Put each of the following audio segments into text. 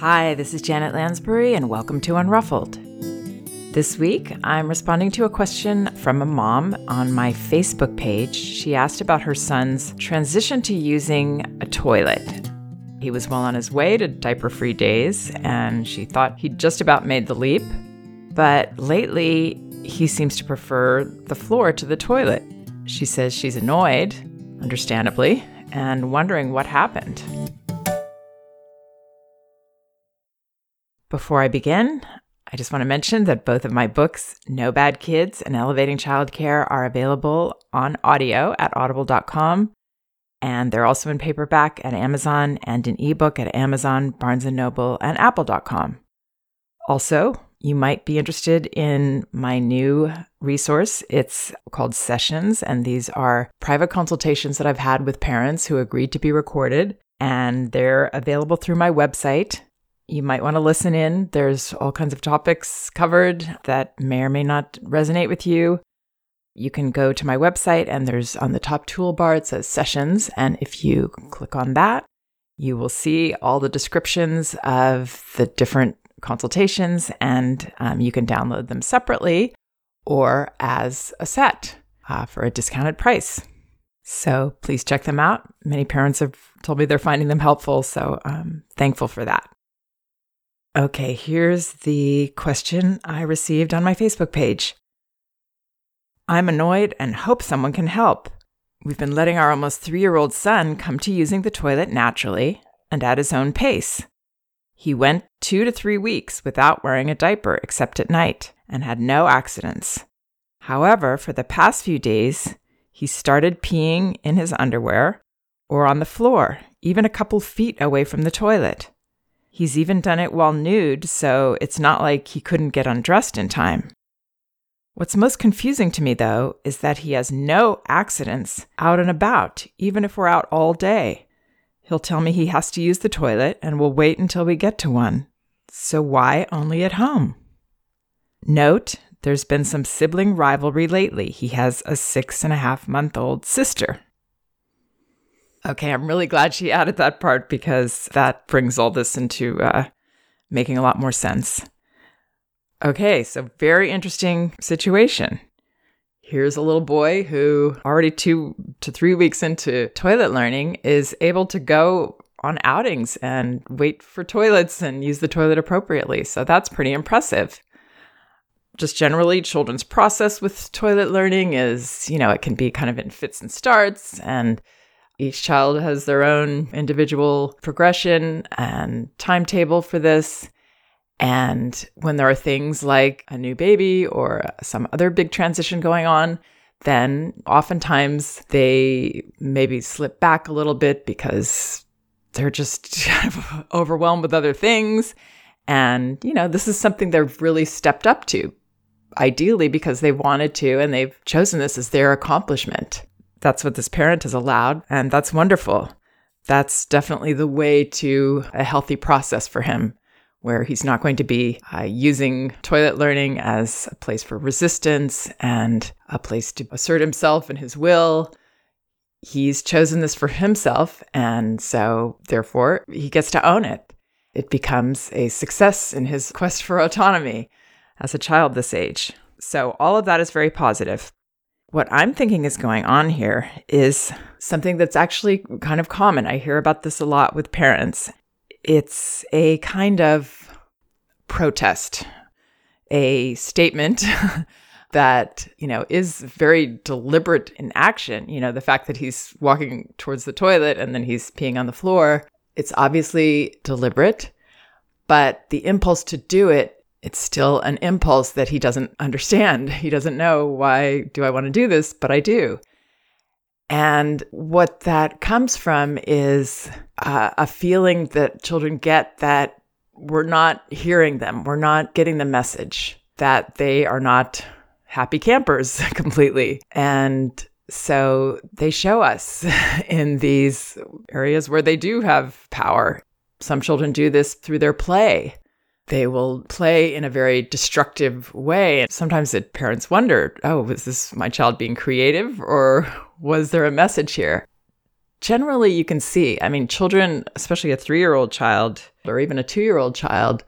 Hi, this is Janet Lansbury, and welcome to Unruffled. This week, I'm responding to a question from a mom on my Facebook page. She asked about her son's transition to using a toilet. He was well on his way to diaper free days, and she thought he'd just about made the leap. But lately, he seems to prefer the floor to the toilet. She says she's annoyed, understandably, and wondering what happened. Before I begin, I just want to mention that both of my books, No Bad Kids and Elevating Childcare, are available on audio at audible.com. And they're also in paperback at Amazon and in ebook at Amazon, Barnes & Noble, and apple.com. Also, you might be interested in my new resource. It's called Sessions, and these are private consultations that I've had with parents who agreed to be recorded. And they're available through my website, you might want to listen in. There's all kinds of topics covered that may or may not resonate with you. You can go to my website, and there's on the top toolbar, it says sessions. And if you click on that, you will see all the descriptions of the different consultations, and um, you can download them separately or as a set uh, for a discounted price. So please check them out. Many parents have told me they're finding them helpful, so I'm thankful for that. Okay, here's the question I received on my Facebook page. I'm annoyed and hope someone can help. We've been letting our almost three year old son come to using the toilet naturally and at his own pace. He went two to three weeks without wearing a diaper except at night and had no accidents. However, for the past few days, he started peeing in his underwear or on the floor, even a couple feet away from the toilet. He's even done it while nude, so it's not like he couldn't get undressed in time. What's most confusing to me, though, is that he has no accidents out and about, even if we're out all day. He'll tell me he has to use the toilet and we'll wait until we get to one. So why only at home? Note, there's been some sibling rivalry lately. He has a six and a half month old sister. Okay, I'm really glad she added that part because that brings all this into uh, making a lot more sense. Okay, so very interesting situation. Here's a little boy who, already two to three weeks into toilet learning, is able to go on outings and wait for toilets and use the toilet appropriately. So that's pretty impressive. Just generally, children's process with toilet learning is, you know, it can be kind of in fits and starts and each child has their own individual progression and timetable for this. And when there are things like a new baby or some other big transition going on, then oftentimes they maybe slip back a little bit because they're just overwhelmed with other things. And, you know, this is something they've really stepped up to, ideally because they wanted to and they've chosen this as their accomplishment that's what this parent has allowed, and that's wonderful. That's definitely the way to a healthy process for him, where he's not going to be uh, using toilet learning as a place for resistance and a place to assert himself and his will. He's chosen this for himself, and so therefore he gets to own it. It becomes a success in his quest for autonomy as a child this age. So, all of that is very positive. What I'm thinking is going on here is something that's actually kind of common. I hear about this a lot with parents. It's a kind of protest, a statement that, you know, is very deliberate in action. You know, the fact that he's walking towards the toilet and then he's peeing on the floor, it's obviously deliberate, but the impulse to do it it's still an impulse that he doesn't understand. He doesn't know why do I want to do this, but I do. And what that comes from is uh, a feeling that children get that we're not hearing them, we're not getting the message, that they are not happy campers completely. And so they show us in these areas where they do have power. Some children do this through their play they will play in a very destructive way. And sometimes the parents wonder, oh, was this my child being creative or was there a message here? Generally, you can see, I mean, children, especially a three year old child, or even a two year old child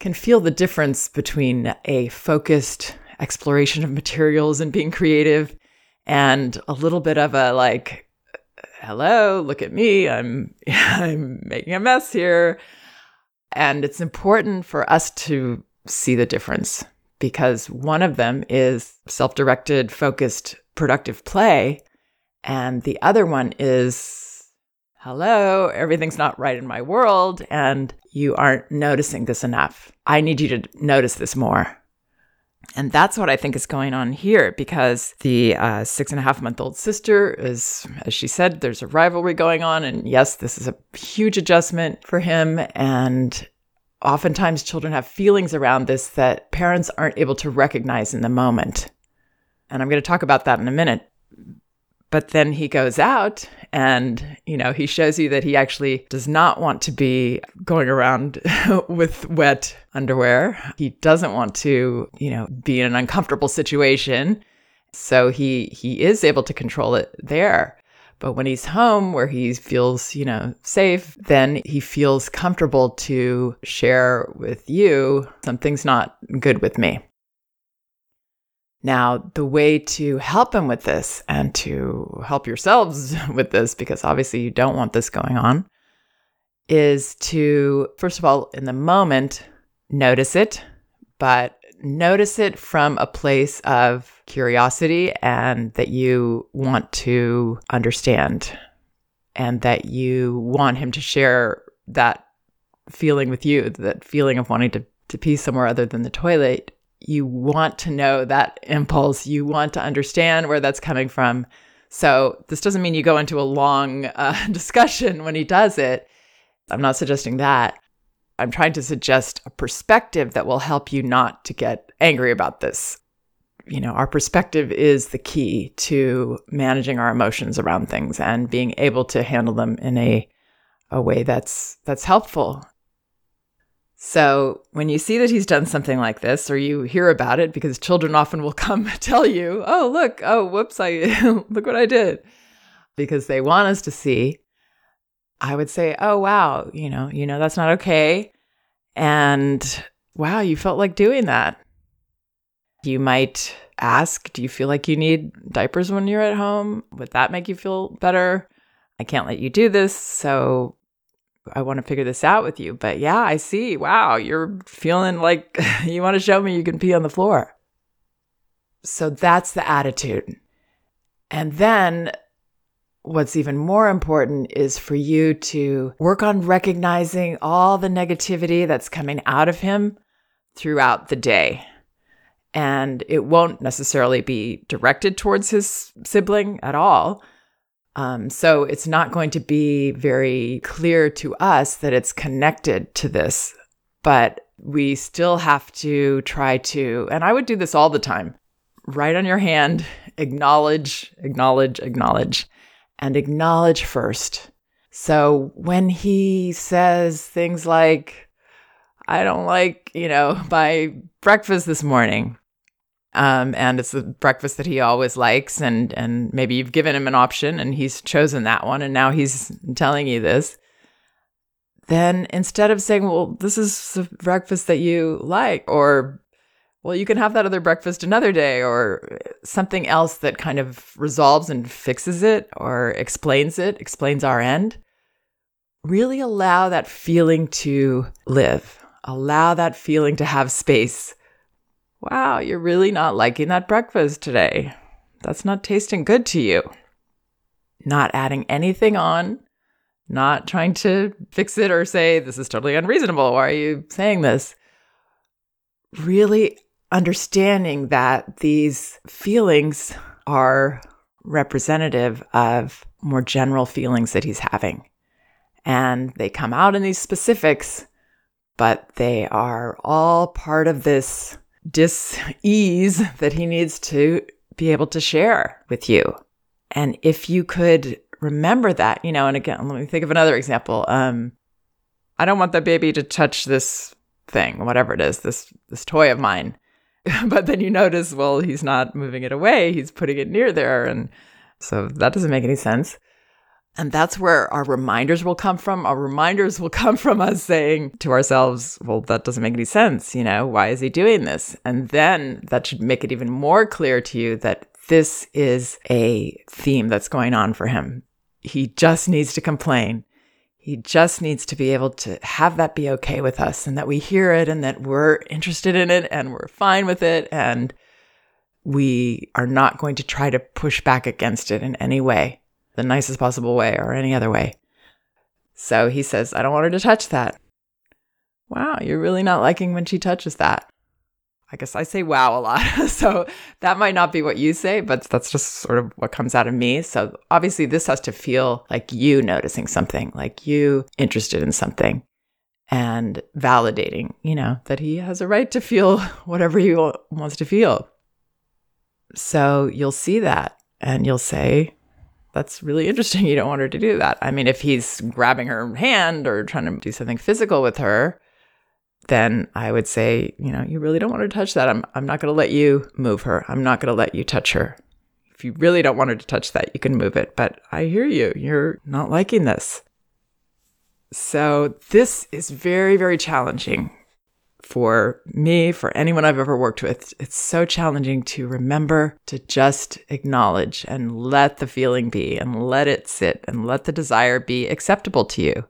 can feel the difference between a focused exploration of materials and being creative and a little bit of a like, hello, look at me. I'm, I'm making a mess here. And it's important for us to see the difference because one of them is self directed, focused, productive play. And the other one is, hello, everything's not right in my world, and you aren't noticing this enough. I need you to notice this more. And that's what I think is going on here because the uh, six and a half month old sister is, as she said, there's a rivalry going on. And yes, this is a huge adjustment for him. And oftentimes children have feelings around this that parents aren't able to recognize in the moment. And I'm going to talk about that in a minute. But then he goes out and, you know, he shows you that he actually does not want to be going around with wet underwear. He doesn't want to, you know, be in an uncomfortable situation. So he he is able to control it there. But when he's home where he feels, you know, safe, then he feels comfortable to share with you something's not good with me. Now, the way to help him with this and to help yourselves with this, because obviously you don't want this going on, is to, first of all, in the moment, notice it, but notice it from a place of curiosity and that you want to understand and that you want him to share that feeling with you, that feeling of wanting to, to pee somewhere other than the toilet you want to know that impulse. You want to understand where that's coming from. So, this doesn't mean you go into a long uh, discussion when he does it. I'm not suggesting that. I'm trying to suggest a perspective that will help you not to get angry about this. You know, our perspective is the key to managing our emotions around things and being able to handle them in a a way that's that's helpful so when you see that he's done something like this, or you hear about it, because children often will come tell you, "Oh, look! Oh, whoops! I look what I did," because they want us to see. I would say, "Oh, wow! You know, you know that's not okay," and wow, you felt like doing that. You might ask, "Do you feel like you need diapers when you're at home? Would that make you feel better?" I can't let you do this, so I want to figure this out with you. But yeah, I see. Wow, you're feeling like you want to show me you can pee on the floor. So that's the attitude. And then what's even more important is for you to work on recognizing all the negativity that's coming out of him throughout the day. And it won't necessarily be directed towards his sibling at all um, so it's not going to be very clear to us that it's connected to this, but we still have to try to, and I would do this all the time write on your hand, acknowledge, acknowledge, acknowledge, and acknowledge first. So when he says things like, I don't like, you know, my breakfast this morning, um, and it's the breakfast that he always likes, and and maybe you've given him an option and he's chosen that one, and now he's telling you this. Then instead of saying, "Well, this is the breakfast that you like," or "Well, you can have that other breakfast another day," or something else that kind of resolves and fixes it or explains it, explains our end. Really allow that feeling to live. Allow that feeling to have space Wow, you're really not liking that breakfast today. That's not tasting good to you. Not adding anything on, not trying to fix it or say, this is totally unreasonable. Why are you saying this? Really understanding that these feelings are representative of more general feelings that he's having. And they come out in these specifics, but they are all part of this dis-ease that he needs to be able to share with you. And if you could remember that, you know, and again, let me think of another example. Um, I don't want the baby to touch this thing, whatever it is, this this toy of mine. but then you notice, well, he's not moving it away, he's putting it near there. And so that doesn't make any sense. And that's where our reminders will come from. Our reminders will come from us saying to ourselves, well, that doesn't make any sense. You know, why is he doing this? And then that should make it even more clear to you that this is a theme that's going on for him. He just needs to complain. He just needs to be able to have that be okay with us and that we hear it and that we're interested in it and we're fine with it. And we are not going to try to push back against it in any way the nicest possible way or any other way. So he says, I don't want her to touch that. Wow, you're really not liking when she touches that. I guess I say wow a lot. so that might not be what you say, but that's just sort of what comes out of me. So obviously, this has to feel like you noticing something, like you interested in something and validating, you know, that he has a right to feel whatever he wants to feel. So you'll see that and you'll say, that's really interesting. You don't want her to do that. I mean, if he's grabbing her hand or trying to do something physical with her, then I would say, you know, you really don't want her to touch that. I'm, I'm not going to let you move her. I'm not going to let you touch her. If you really don't want her to touch that, you can move it. But I hear you. You're not liking this. So this is very, very challenging for me, for anyone I've ever worked with, it's so challenging to remember to just acknowledge and let the feeling be and let it sit and let the desire be acceptable to you.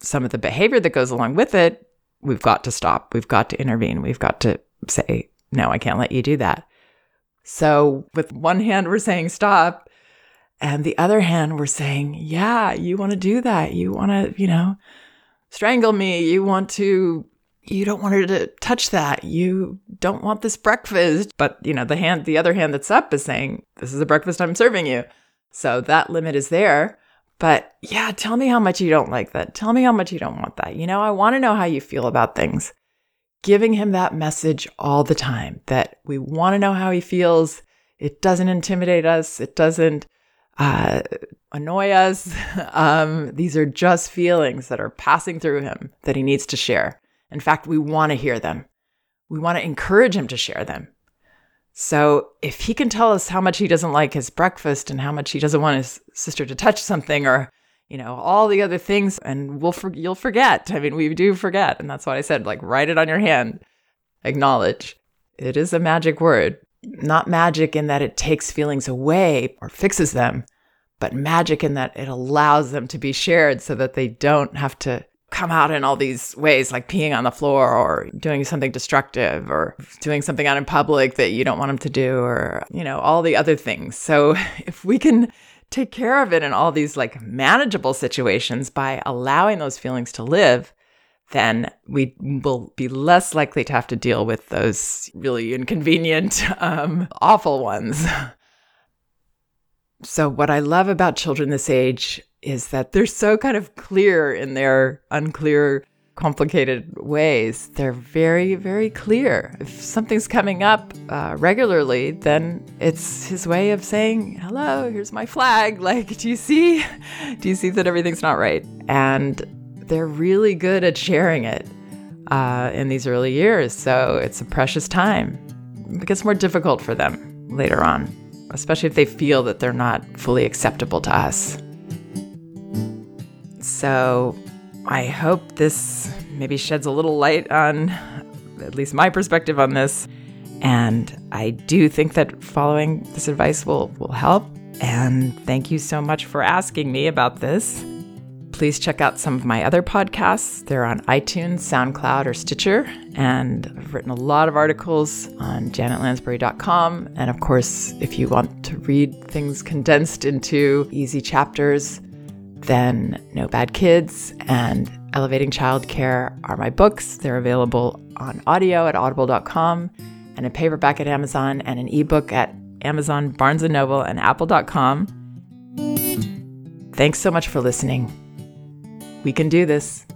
Some of the behavior that goes along with it, we've got to stop. We've got to intervene. We've got to say, no, I can't let you do that. So, with one hand, we're saying stop. And the other hand, we're saying, yeah, you want to do that. You want to, you know, strangle me. You want to you don't want her to touch that. You don't want this breakfast. But, you know, the hand, the other hand that's up is saying, this is the breakfast I'm serving you. So that limit is there. But yeah, tell me how much you don't like that. Tell me how much you don't want that. You know, I want to know how you feel about things. Giving him that message all the time that we want to know how he feels. It doesn't intimidate us. It doesn't uh, annoy us. Um, these are just feelings that are passing through him that he needs to share. In fact, we want to hear them. We want to encourage him to share them. So if he can tell us how much he doesn't like his breakfast and how much he doesn't want his sister to touch something or you know all the other things and we'll for- you'll forget. I mean, we do forget and that's what I said like write it on your hand. Acknowledge. It is a magic word. Not magic in that it takes feelings away or fixes them, but magic in that it allows them to be shared so that they don't have to come out in all these ways, like peeing on the floor or doing something destructive or doing something out in public that you don't want them to do or, you know, all the other things. So if we can take care of it in all these like manageable situations by allowing those feelings to live, then we will be less likely to have to deal with those really inconvenient, um, awful ones. So, what I love about children this age is that they're so kind of clear in their unclear, complicated ways. They're very, very clear. If something's coming up uh, regularly, then it's his way of saying, hello, here's my flag. Like, do you see? Do you see that everything's not right? And they're really good at sharing it uh, in these early years. So it's a precious time. It gets more difficult for them later on, especially if they feel that they're not fully acceptable to us. So I hope this maybe sheds a little light on at least my perspective on this. And I do think that following this advice will, will help. And thank you so much for asking me about this. Please check out some of my other podcasts. They're on iTunes, SoundCloud, or Stitcher. And I've written a lot of articles on janetlansbury.com. And of course, if you want to read things condensed into easy chapters, then No Bad Kids and Elevating Childcare are my books. They're available on audio at audible.com and in paperback at Amazon and an ebook at Amazon, Barnes & Noble, and apple.com. Thanks so much for listening. We can do this.